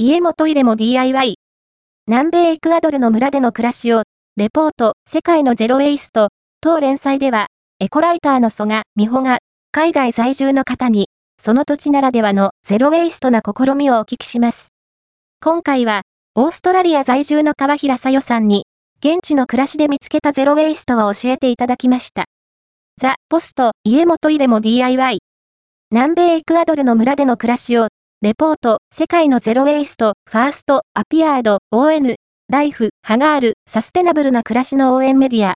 家もトイレも DIY。南米エクアドルの村での暮らしを、レポート、世界のゼロ・ウェイスト、当連載では、エコライターの蘇我美穂が、海外在住の方に、その土地ならではのゼロ・ウェイストな試みをお聞きします。今回は、オーストラリア在住の川平さよさんに、現地の暮らしで見つけたゼロ・ウェイストを教えていただきました。ザ・ポスト、家もトイレも DIY。南米エクアドルの村での暮らしをレポート、世界のゼロ・ウェイスト、ファースト、アピアード、ON、ライフ、ハガール、サステナブルな暮らしの応援メディア、